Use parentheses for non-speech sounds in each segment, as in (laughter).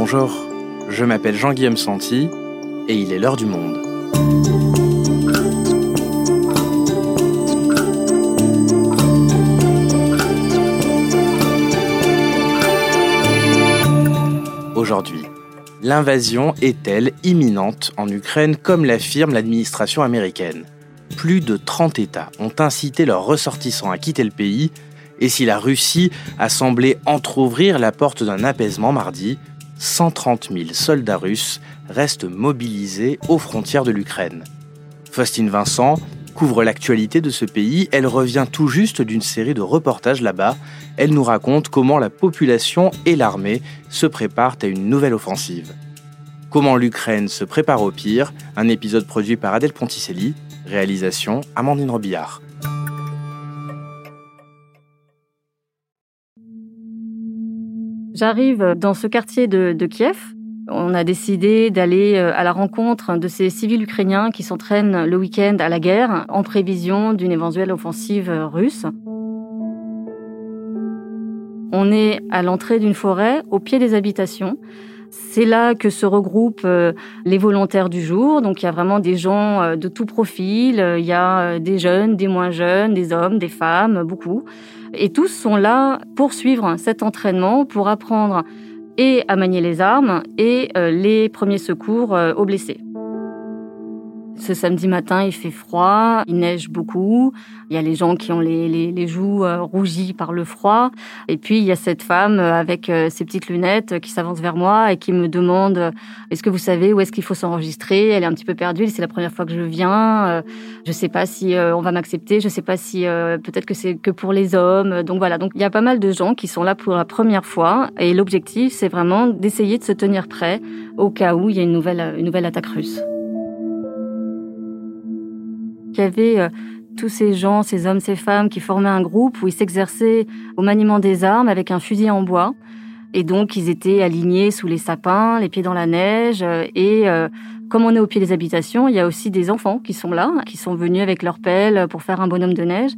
Bonjour, je m'appelle Jean-Guillaume Santi et il est l'heure du monde. Aujourd'hui, l'invasion est-elle imminente en Ukraine comme l'affirme l'administration américaine? Plus de 30 États ont incité leurs ressortissants à quitter le pays et si la Russie a semblé entr'ouvrir la porte d'un apaisement mardi, 130 000 soldats russes restent mobilisés aux frontières de l'Ukraine. Faustine Vincent couvre l'actualité de ce pays, elle revient tout juste d'une série de reportages là-bas, elle nous raconte comment la population et l'armée se préparent à une nouvelle offensive. Comment l'Ukraine se prépare au pire, un épisode produit par Adèle Ponticelli, réalisation Amandine Robillard. J'arrive dans ce quartier de, Kiev. On a décidé d'aller euh, à la rencontre de ces civils ukrainiens qui s'entraînent le week-end à la guerre en prévision d'une éventuelle offensive russe. On est à l'entrée d'une forêt, au pied des habitations. C'est là que se regroupent euh, les volontaires du jour. Donc il y a vraiment des gens euh, de tout profil. Il y a des jeunes, des moins jeunes, des hommes, des femmes, beaucoup. Et tous sont là pour suivre cet entraînement, pour apprendre et à manier les armes et euh, les premiers secours euh, aux blessés. Ce samedi matin, il fait froid, il neige beaucoup. Il y a les gens qui ont les, les, les joues euh, rougies par le froid. Et puis, il y a cette femme euh, avec euh, ses petites lunettes qui s'avance vers moi et qui me demande Est-ce que vous savez où est-ce qu'il faut s'enregistrer? Elle est un petit peu perdue. C'est la première fois que je viens. Je ne sais pas si on va m'accepter. Je ne sais pas si peut-être que c'est que pour les hommes. Donc voilà. Donc, il y a pas mal de gens qui sont là pour la première fois. Et l'objectif, c'est vraiment d'essayer de se tenir prêt au cas où il y a une nouvelle, une nouvelle attaque russe. Il y avait euh, tous ces gens, ces hommes, ces femmes qui formaient un groupe où ils s'exerçaient au maniement des armes avec un fusil en bois. Et donc, ils étaient alignés sous les sapins, les pieds dans la neige. Euh, et euh, comme on est au pied des habitations, il y a aussi des enfants qui sont là, qui sont venus avec leur pelle pour faire un bonhomme de neige.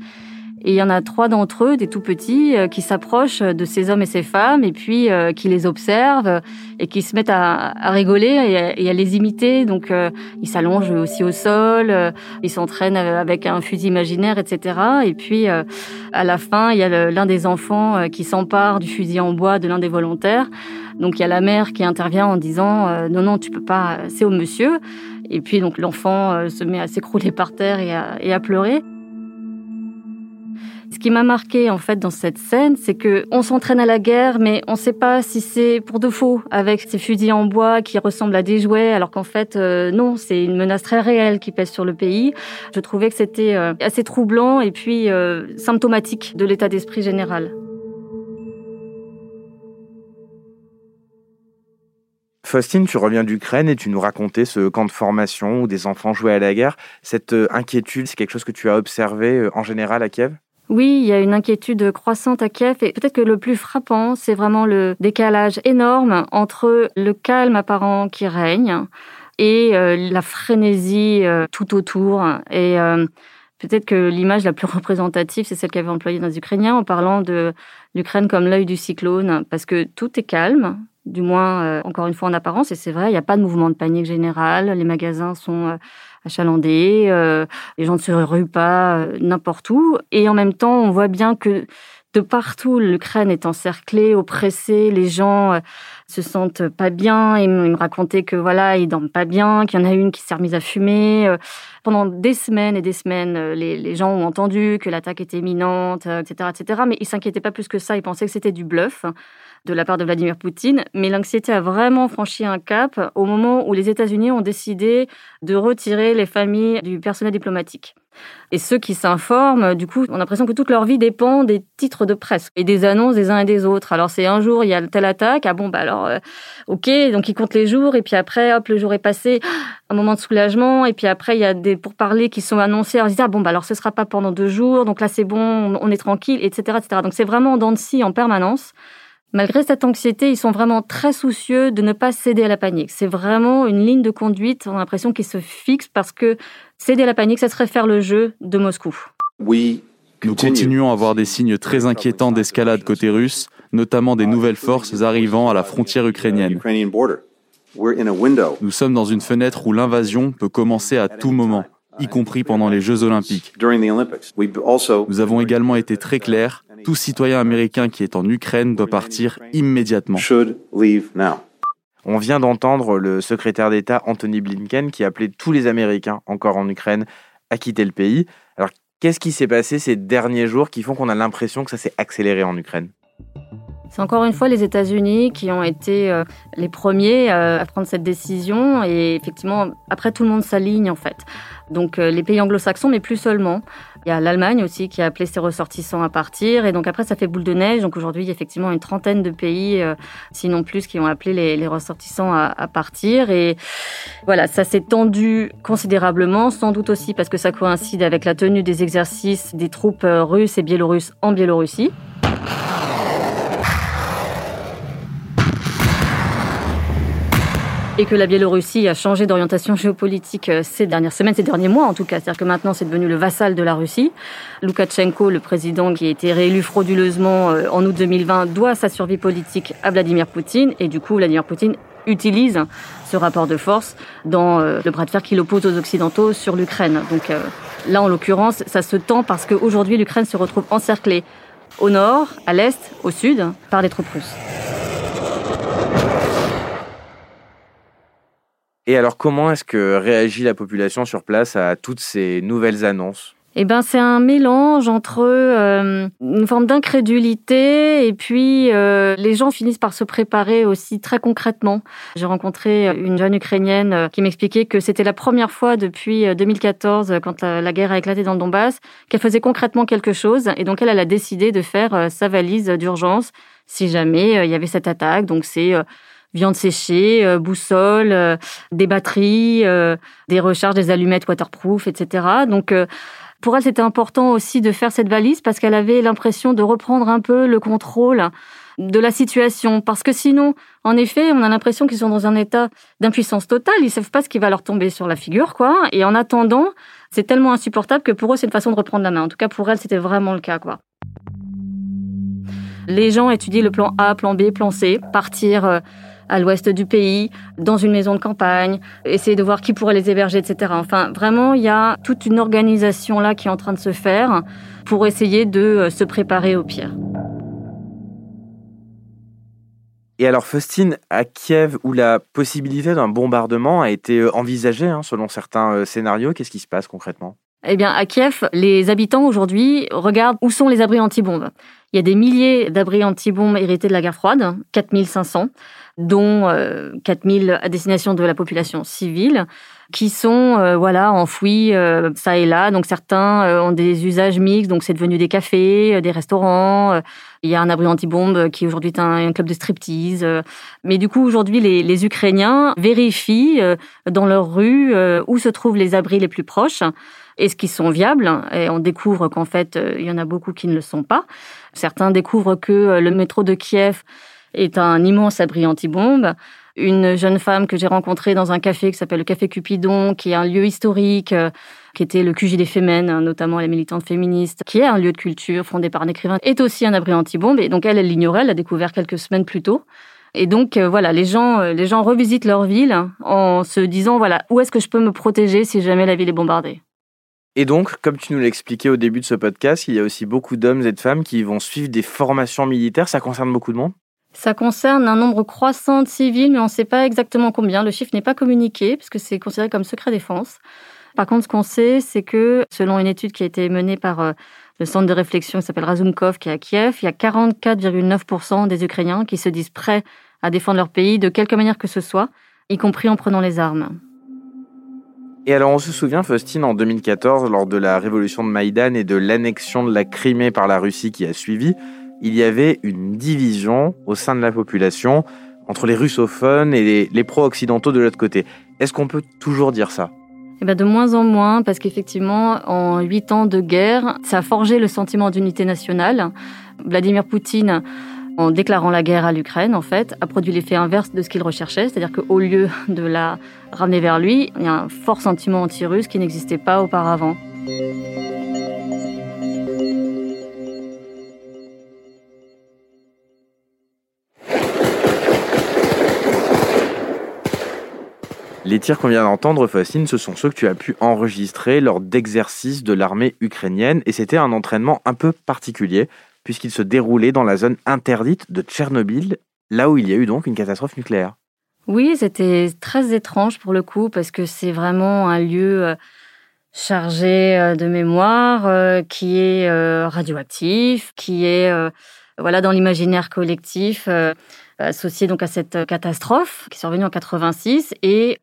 Et il y en a trois d'entre eux, des tout petits, euh, qui s'approchent de ces hommes et ces femmes et puis euh, qui les observent et qui se mettent à, rigoler et à, les imiter. Donc euh, ils s'allongent aussi au sol, ils s'entraînent avec un fusil imaginaire, etc. Et puis à la fin, il y a l'un des enfants qui s'empare du fusil en bois de l'un des volontaires. Donc il y a la mère qui intervient en disant non non tu peux pas, c'est au monsieur. Et puis donc l'enfant se met à s'écrouler par terre et à pleurer. Ce qui m'a marqué en fait dans cette scène, c'est que on s'entraîne à la guerre, mais on ne sait pas si c'est pour de faux avec ces fusils en bois qui ressemblent à des jouets, alors qu'en fait euh, non, c'est une menace très réelle qui pèse sur le pays. Je trouvais que c'était euh, assez troublant et puis euh, symptomatique de l'état d'esprit général. Faustine, tu reviens d'Ukraine et tu nous racontais ce camp de formation où des enfants jouaient à la guerre. Cette inquiétude, c'est quelque chose que tu as observé en général à Kiev? Oui, il y a une inquiétude croissante à Kiev et peut-être que le plus frappant, c'est vraiment le décalage énorme entre le calme apparent qui règne et euh, la frénésie euh, tout autour. Et euh, peut-être que l'image la plus représentative, c'est celle qu'avait employée dans les Ukrainiens en parlant de l'Ukraine comme l'œil du cyclone, parce que tout est calme, du moins encore une fois en apparence, et c'est vrai, il n'y a pas de mouvement de panique général, les magasins sont achalandés, euh, les gens ne se ruent pas euh, n'importe où. Et en même temps, on voit bien que de partout, l'Ukraine est encerclée, oppressée, les gens euh, se sentent pas bien. Ils me racontaient que voilà, ils dorment pas bien, qu'il y en a une qui s'est remise à fumer. Pendant des semaines et des semaines, les, les gens ont entendu que l'attaque était imminente, etc., etc. Mais ils s'inquiétaient pas plus que ça. Ils pensaient que c'était du bluff de la part de Vladimir Poutine, mais l'anxiété a vraiment franchi un cap au moment où les États-Unis ont décidé de retirer les familles du personnel diplomatique. Et ceux qui s'informent, du coup, ont l'impression que toute leur vie dépend des titres de presse et des annonces des uns et des autres. Alors c'est un jour, il y a telle attaque, ah bon, bah alors, euh, ok, donc ils comptent les jours, et puis après, hop, le jour est passé, un moment de soulagement, et puis après, il y a des pourparlers qui sont annoncés, alors ils disent, ah bon, bah alors ce sera pas pendant deux jours, donc là c'est bon, on est tranquille, etc., etc. Donc c'est vraiment en dents de scie en permanence. Malgré cette anxiété, ils sont vraiment très soucieux de ne pas céder à la panique. C'est vraiment une ligne de conduite, on a l'impression qu'ils se fixent parce que céder à la panique, ça serait faire le jeu de Moscou. We Nous continuons à voir des signes très inquiétants d'escalade côté russe, notamment des nouvelles forces arrivant à la frontière ukrainienne. Nous sommes dans une fenêtre où l'invasion peut commencer à tout moment, y compris pendant les Jeux olympiques. Nous avons également été très clairs, tout citoyen américain qui est en Ukraine doit partir immédiatement. On vient d'entendre le secrétaire d'État Anthony Blinken qui appelait tous les Américains encore en Ukraine à quitter le pays. Alors qu'est-ce qui s'est passé ces derniers jours qui font qu'on a l'impression que ça s'est accéléré en Ukraine? C'est encore une fois les États-Unis qui ont été euh, les premiers euh, à prendre cette décision et effectivement, après tout le monde s'aligne en fait. Donc euh, les pays anglo-saxons, mais plus seulement. Il y a l'Allemagne aussi qui a appelé ses ressortissants à partir et donc après ça fait boule de neige. Donc aujourd'hui, il y a effectivement une trentaine de pays, sinon plus, qui ont appelé les, ressortissants à, à, partir et voilà, ça s'est tendu considérablement, sans doute aussi parce que ça coïncide avec la tenue des exercices des troupes russes et biélorusses en Biélorussie. Et que la Biélorussie a changé d'orientation géopolitique euh, ces dernières semaines, ces derniers mois en tout cas. C'est-à-dire que maintenant c'est devenu le vassal de la Russie. Loukachenko, le président qui a été réélu frauduleusement euh, en août 2020, doit sa survie politique à Vladimir Poutine et du coup Vladimir Poutine utilise ce rapport de force dans euh, le bras de fer qu'il oppose aux Occidentaux sur l'Ukraine. Donc là, en l'occurrence, ça se tend parce qu'aujourd'hui, l'Ukraine se retrouve encerclée au nord, à l'est, au sud, par des troupes russes. Et alors, comment est-ce que réagit la population sur place à toutes ces nouvelles annonces? Eh ben, c'est un mélange entre euh, une forme d'incrédulité et puis euh, les gens finissent par se préparer aussi très concrètement. J'ai rencontré une jeune ukrainienne euh, qui m'expliquait que c'était la première fois depuis 2014, quand la, guerre a éclaté dans le Donbass, qu'elle faisait concrètement quelque chose. Et donc elle, elle a décidé de faire sa valise d'urgence si jamais il y avait cette attaque. Donc c'est viande séchée, euh, boussole, euh, des batteries, euh, des recharges, des allumettes waterproof, etc. Donc pour elle, c'était important aussi de faire cette valise parce qu'elle avait l'impression de reprendre un peu le contrôle de la situation. Parce que sinon, en effet, on a l'impression qu'ils sont dans un état d'impuissance totale. Ils savent pas ce qui va leur tomber sur la figure, quoi. Et en attendant, c'est tellement insupportable que pour eux, c'est une façon de reprendre la main. En tout cas, pour elle, c'était vraiment le cas, quoi. Les gens étudient le plan A, plan B, plan C, partir à l'ouest du pays, dans une maison de campagne, essayer de voir qui pourrait les héberger, etc. Enfin, vraiment, il y a toute une organisation là qui est en train de se faire pour essayer de euh, se préparer au pire. Et alors, Faustine, à Kiev, où la possibilité d'un bombardement a été euh, envisagée, hein, selon certains euh, scénarios, qu'est-ce qui se passe concrètement? Eh bien, à Kiev, les habitants aujourd'hui regardent où sont les abris anti-bombes. Il y a des milliers d'abris anti-bombes hérités de la guerre froide, 4500 dont 4000 euh, à destination de la population civile, qui sont euh, voilà enfouis euh, ça et là. Donc certains ont des usages mixtes, donc c'est devenu des cafés, des restaurants. il y a un abri anti-bombe qui aujourd'hui est un, club de striptease. mais du coup aujourd'hui les, les, Ukrainiens vérifient dans leur rue où se trouvent les abris les plus proches. Est-ce qu'ils sont viables? Et on découvre qu'en fait, il y en a beaucoup qui ne le sont pas. Certains découvrent que le métro de Kiev est un immense abri anti-bombe. Une jeune femme que j'ai rencontrée dans un café qui s'appelle le Café Cupidon, qui est un lieu historique, euh, qui était le QG des Fémènes, hein, notamment les militantes féministes, qui est un lieu de culture fondé par un écrivain, est aussi un abri anti-bombe. Et donc elle, elle l'ignorait, elle l'a découvert quelques semaines plus tôt. Et donc euh, voilà, les gens, euh, les gens revisitent leur ville en se disant voilà où est-ce que je peux me protéger si jamais la ville est bombardée? Et donc, comme tu nous l'expliquais au début de ce podcast, il y a aussi beaucoup d'hommes et de femmes qui vont suivre des formations militaires. Ça concerne beaucoup de monde? Ça concerne un nombre croissant de civils, mais on ne sait pas exactement combien. Le chiffre n'est pas communiqué, puisque c'est considéré comme secret défense. Par contre, ce qu'on sait, c'est que, selon une étude qui a été menée par euh, le centre de réflexion qui s'appelle Razumkov, qui est à Kiev, il y a 44,9% des Ukrainiens qui se disent prêts à défendre leur pays de quelque manière que ce soit, y compris en prenant les armes. Et alors, on se souvient, Faustine, en 2014, lors de la révolution de Maïdan et de l'annexion de la Crimée par la Russie qui a suivi, il y avait une division au sein de la population entre les russophones et les, pro-occidentaux de l'autre côté. Est-ce qu'on peut toujours dire ça? Eh ben de moins en moins, parce qu'effectivement, en huit ans de guerre, ça a forgé le sentiment d'unité nationale. Vladimir Poutine, en déclarant la guerre à l'Ukraine, en fait, a produit l'effet inverse de ce qu'il recherchait, c'est-à-dire qu'au lieu de la ramener vers lui, il y a un fort sentiment anti-russe qui n'existait pas auparavant. Les tirs qu'on vient d'entendre, Faustine, ce sont ceux que tu as pu enregistrer lors d'exercices de l'armée ukrainienne et c'était un entraînement un peu particulier puisqu'il se déroulait dans la zone interdite de Tchernobyl, là où il y a eu donc une catastrophe nucléaire. Oui, c'était très étrange pour le coup parce que c'est vraiment un lieu euh, chargé euh, de mémoire, euh, qui est radioactif, qui est voilà dans l'imaginaire collectif associé donc à cette catastrophe qui est survenue en 86 et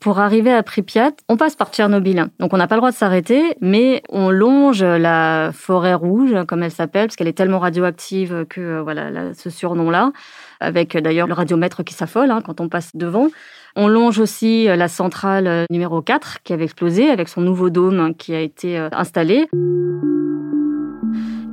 pour arriver à Pripyat, on passe par Tchernobyl. Donc on n'a pas le droit de s'arrêter, mais on longe la forêt rouge, comme elle s'appelle, parce qu'elle est tellement radioactive que euh, voilà ce surnom-là, avec euh, d'ailleurs le radiomètre qui s'affole hein, quand on passe devant. On longe aussi euh, la centrale numéro 4 qui avait explosé avec son nouveau dôme qui a été installé.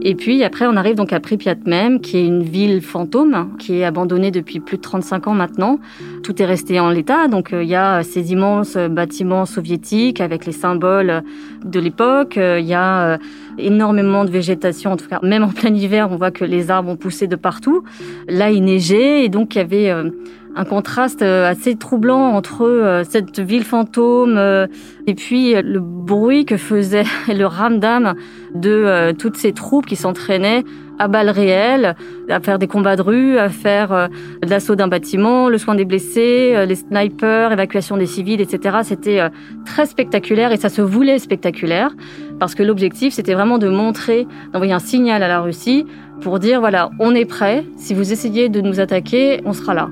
Et puis après, on arrive donc à Pripyat même, qui est une ville fantôme, qui est abandonnée depuis plus de 35 ans maintenant. Tout est resté en l'état, donc euh, il y a ces immenses bâtiments soviétiques avec les symboles de l'époque. Euh, il y a euh, énormément de végétation, en tout cas même en plein hiver, on voit que les arbres ont poussé de partout. Là, il neigeait et donc il y avait un contraste euh, assez troublant entre euh, cette ville fantôme euh, et puis le bruit que faisait (laughs) le ramdam de toutes ces troupes qui s'entraînaient à balles réelles, à faire des combats de rue, à faire l'assaut d'un bâtiment, le soin des blessés, les snipers, évacuation des civils, etc. C'était très spectaculaire et ça se voulait spectaculaire parce que l'objectif c'était vraiment de montrer, d'envoyer un signal à la Russie pour dire voilà, on est prêt, si vous essayez de nous attaquer, on sera là.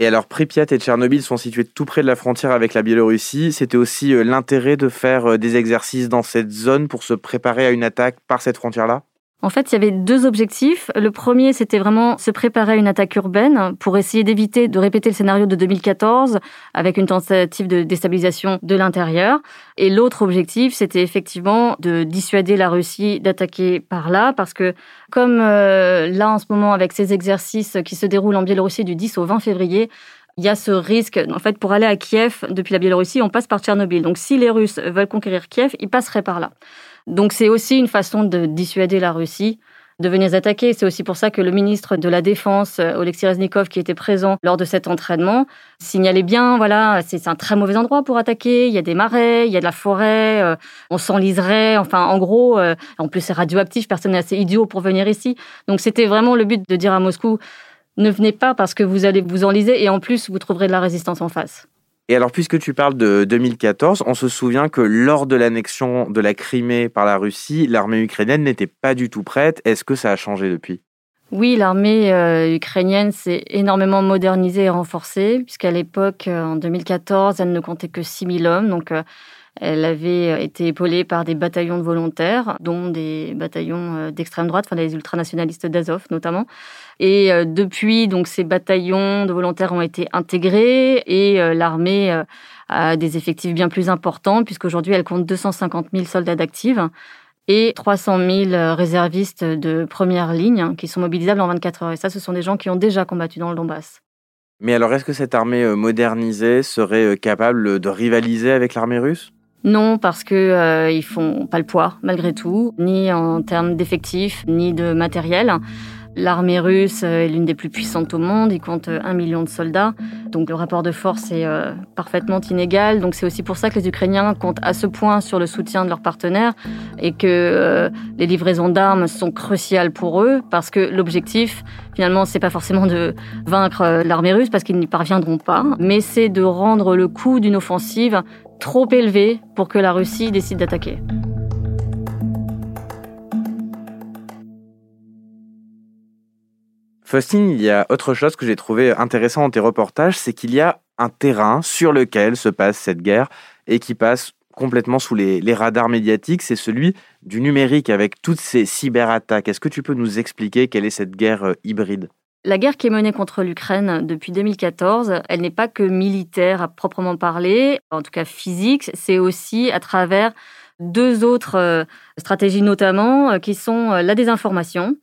Et alors, Pripyat et Tchernobyl sont situés tout près de la frontière avec la Biélorussie. C'était aussi euh, l'intérêt de faire euh, des exercices dans cette zone pour se préparer à une attaque par cette frontière-là? En fait, il y avait deux objectifs. Le premier, c'était vraiment se préparer à une attaque urbaine pour essayer d'éviter de répéter le scénario de 2014 avec une tentative de déstabilisation de l'intérieur. Et l'autre objectif, c'était effectivement de dissuader la Russie d'attaquer par là parce que comme euh, là en ce moment avec ces exercices qui se déroulent en Biélorussie du 10 au 20 février, il y a ce risque. En fait, pour aller à Kiev depuis la Biélorussie, on passe par Tchernobyl. Donc, si les Russes veulent conquérir Kiev, ils passeraient par là. Donc c'est aussi une façon de dissuader la Russie de venir attaquer. C'est aussi pour ça que le ministre de la Défense, euh, Oleksiy Reznikov, qui était présent lors de cet entraînement, signalait bien, voilà, c'est un très mauvais endroit pour attaquer. Il y a des marais, il y a de la forêt, euh, on s'enliserait. Enfin, en gros, euh, en plus c'est radioactif, personne n'est assez idiot pour venir ici. Donc c'était vraiment le but de dire à Moscou, ne venez pas parce que vous allez vous enliser et en plus vous trouverez de la résistance en face. Et alors, puisque tu parles de 2014, on se souvient que lors de l'annexion de la Crimée par la Russie, l'armée ukrainienne n'était pas du tout prête. Est-ce que ça a changé depuis? Oui, l'armée euh, ukrainienne s'est énormément modernisée et renforcée, puisqu'à l'époque, euh, en 2014, elle ne comptait que 6000 hommes. Donc, euh, elle avait été épaulée par des bataillons de volontaires, dont des bataillons d'extrême droite, enfin les ultranationalistes d'Azov notamment. Et euh, depuis, donc, ces bataillons de volontaires ont été intégrés et euh, l'armée euh, a des effectifs bien plus importants puisqu'aujourd'hui, elle compte 250 000 soldats d'actifs et 300 000 réservistes de première ligne qui sont mobilisables en 24 heures. Et ça, ce sont des gens qui ont déjà combattu dans le Donbass. Mais alors, est-ce que cette armée modernisée serait capable de rivaliser avec l'armée russe? Non, parce que euh, ils font pas le poids malgré tout, ni en termes d'effectifs, ni de matériel. L'armée russe est l'une des plus puissantes au monde, il compte un million de soldats, donc le rapport de force est euh, parfaitement inégal. Donc c'est aussi pour ça que les Ukrainiens comptent à ce point sur le soutien de leurs partenaires et que euh, les livraisons d'armes sont cruciales pour eux, parce que l'objectif, finalement, c'est pas forcément de vaincre euh, l'armée russe, parce qu'ils n'y parviendront pas, mais c'est de rendre le coût d'une offensive trop élevé pour que la Russie décide d'attaquer. Faustine, il y a autre chose que j'ai trouvé intéressant dans tes reportages, c'est qu'il y a un terrain sur lequel se passe cette guerre et qui passe complètement sous les, radars médiatiques, c'est celui du numérique avec toutes ces cyberattaques. Est-ce que tu peux nous expliquer quelle est cette guerre euh, hybride? La guerre qui est menée contre l'Ukraine depuis 2014, elle n'est pas que militaire à proprement parler, en tout cas physique, c'est aussi à travers deux autres euh, stratégies notamment, euh, qui sont la désinformation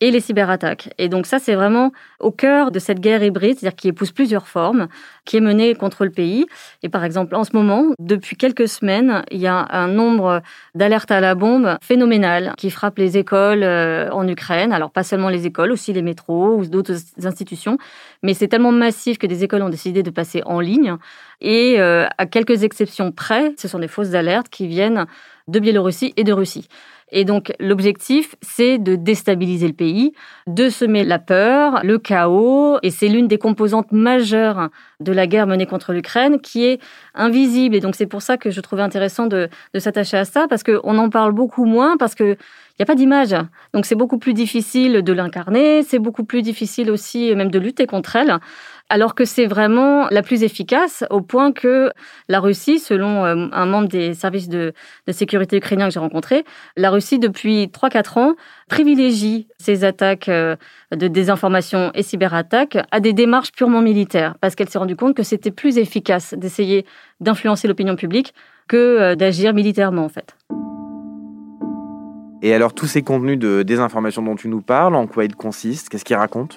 et les cyberattaques. Et donc ça, c'est vraiment au cœur de cette guerre hybride, c'est-à-dire qui épouse plusieurs formes, qui est menée contre le pays. Et par exemple, en ce moment, depuis quelques semaines, il y a un nombre d'alertes à la bombe phénoménal qui frappe les écoles euh, en Ukraine. Alors pas seulement les écoles, aussi les métros ou d'autres institutions. Mais c'est tellement massif que des écoles ont décidé de passer en ligne. Et euh, à quelques exceptions près, ce sont des fausses alertes qui viennent de Biélorussie et de Russie. Et donc l'objectif, c'est de déstabiliser le pays, de semer la peur, le chaos, et c'est l'une des composantes majeures de la guerre menée contre l'Ukraine qui est invisible. Et donc c'est pour ça que je trouvais intéressant de, de s'attacher à ça, parce qu'on en parle beaucoup moins, parce que n'y a pas d'image. Donc c'est beaucoup plus difficile de l'incarner, c'est beaucoup plus difficile aussi même de lutter contre elle alors que c'est vraiment la plus efficace au point que la Russie, selon euh, un membre des services de, sécurité ukrainiens que j'ai rencontré, la Russie, depuis 3-4 ans, privilégie ces attaques euh, de désinformation et cyberattaques à des démarches purement militaires, parce qu'elle s'est rendue compte que c'était plus efficace d'essayer d'influencer l'opinion publique que euh, d'agir militairement, en fait. Et alors, tous ces contenus de désinformation dont tu nous parles, en quoi ils consistent? Qu'est-ce qu'ils racontent?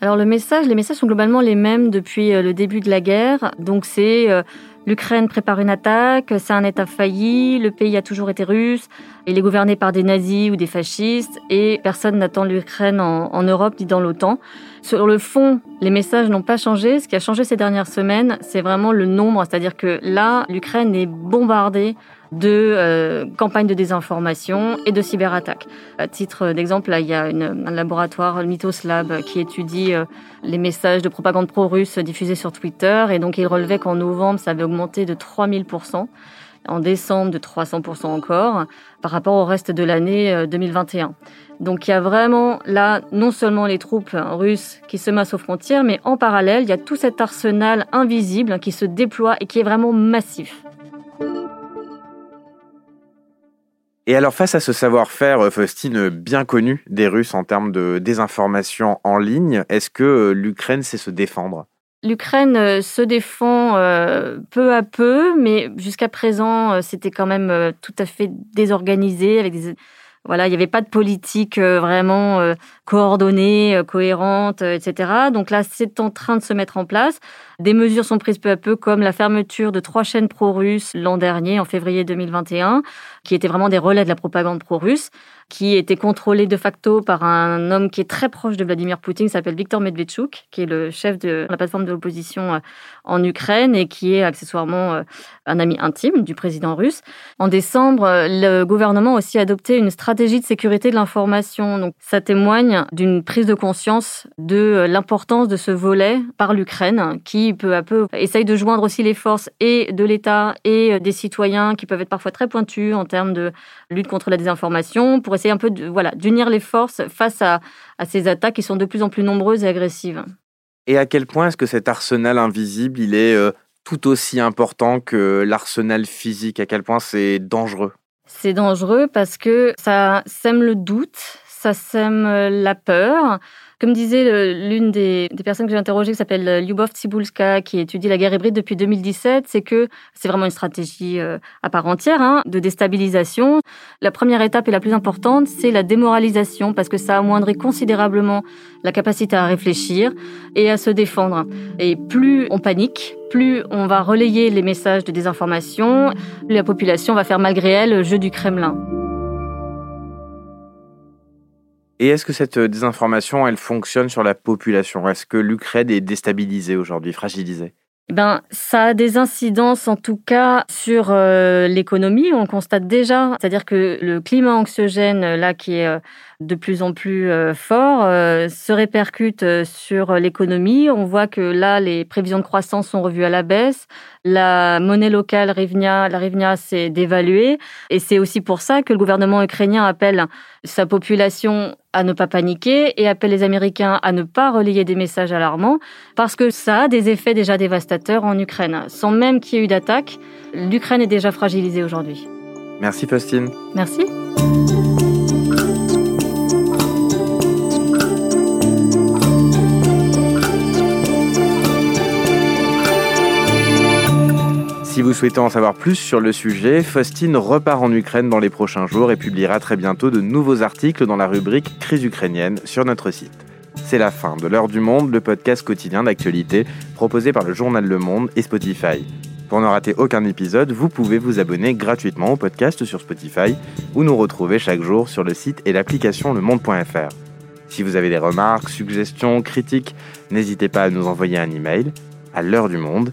Alors le message, les messages sont globalement les mêmes depuis euh, le début de la guerre. Donc c'est euh, l'Ukraine prépare une attaque, c'est un État failli, le pays a toujours été russe, il est gouverné par des nazis ou des fascistes et personne n'attend l'Ukraine en, en, Europe ni dans l'OTAN. Sur le fond, les messages n'ont pas changé. Ce qui a changé ces dernières semaines, c'est vraiment le nombre, c'est-à-dire que là, l'Ukraine est bombardée de euh, campagnes de désinformation et de cyberattaques. À titre d'exemple, il y a un laboratoire, Mythos Lab, qui étudie euh, les messages de propagande pro-russe diffusés sur Twitter. Et donc, il relevait qu'en novembre, ça avait augmenté de 3000%, en décembre de 300% encore, par rapport au reste de l'année 2021. Euh, donc il y a vraiment là non seulement les troupes russes qui se massent aux frontières, mais en parallèle, il y a tout cet arsenal invisible qui se déploie et qui est vraiment massif. Et alors face à ce savoir-faire, euh, Faustine, bien connu des Russes en termes de désinformation en ligne, est-ce que euh, l'Ukraine sait se défendre? L'Ukraine euh, se défend peu à peu, mais jusqu'à présent, c'était quand même tout à fait désorganisé avec voilà, il n'y avait pas de politique vraiment coordonnée, cohérente, etc. Donc là, c'est en train de se mettre en place. Des mesures sont prises peu à peu, comme la fermeture de trois chaînes pro-russes l'an dernier, en février 2021, qui étaient vraiment des relais de la propagande pro-russe, qui étaient contrôlées de facto par un homme qui est très proche de Vladimir Poutine, s'appelle Viktor Medvedchuk, qui est le chef de la plateforme de l'opposition euh, en Ukraine et qui est accessoirement euh, un ami intime du président russe. En décembre, le gouvernement a aussi adopté une stratégie de sécurité de l'information. Donc, ça témoigne d'une prise de conscience de euh, l'importance de ce volet par l'Ukraine, qui peu à peu essaye de joindre aussi les forces et de l'État et euh, des citoyens qui peuvent être parfois très pointus en termes de lutte contre la désinformation, pour essayer un peu de, voilà, d'unir les forces face à, à ces attaques qui sont de plus en plus nombreuses et agressives. Et à quel point est-ce que cet arsenal invisible, il est euh, tout aussi important que l'arsenal physique? À quel point c'est dangereux? C'est dangereux parce que ça sème le doute, ça sème euh, la peur, comme disait l'une des, personnes que j'ai interrogées, qui s'appelle euh, Lyubov Tsibulska, qui étudie la guerre hybride depuis 2017, c'est que c'est vraiment une stratégie euh, à part entière hein, de déstabilisation. La première étape et la plus importante, c'est la démoralisation, parce que ça amoindrit considérablement la capacité à réfléchir et à se défendre. Et plus on panique, plus on va relayer les messages de désinformation, la population va faire malgré elle le jeu du Kremlin. Et est-ce que cette euh, désinformation, elle fonctionne sur la population? Est-ce que l'Ukraine est déstabilisée aujourd'hui, fragilisée? Ben, ça a des incidences en tout cas sur euh, l'économie. On constate déjà, c'est-à-dire que le climat anxiogène là qui est euh, de plus en plus fort se répercute sur l'économie. On voit que là les prévisions de croissance sont revues à la baisse. La monnaie locale Rivnia, la Rivnia s'est dévaluée et c'est aussi pour ça que le gouvernement ukrainien appelle sa population à ne pas paniquer et appelle les Américains à ne pas relayer des messages alarmants parce que ça a des effets déjà dévastateurs en Ukraine. Sans même qu'il y ait eu d'attaque, l'Ukraine est déjà fragilisée aujourd'hui. Merci Faustine. Merci. Si vous souhaitez en savoir plus sur le sujet, Faustine repart en Ukraine dans les prochains jours et publiera très bientôt de nouveaux articles dans la rubrique Crise ukrainienne sur notre site. C'est la fin de l'heure du monde, le podcast quotidien d'actualité proposé par le journal Le Monde et Spotify. Pour ne rater aucun épisode, vous pouvez vous abonner gratuitement au podcast sur Spotify ou nous retrouver chaque jour sur le site et l'application lemonde.fr. Si vous avez des remarques, suggestions, critiques, n'hésitez pas à nous envoyer un email à l'heure du monde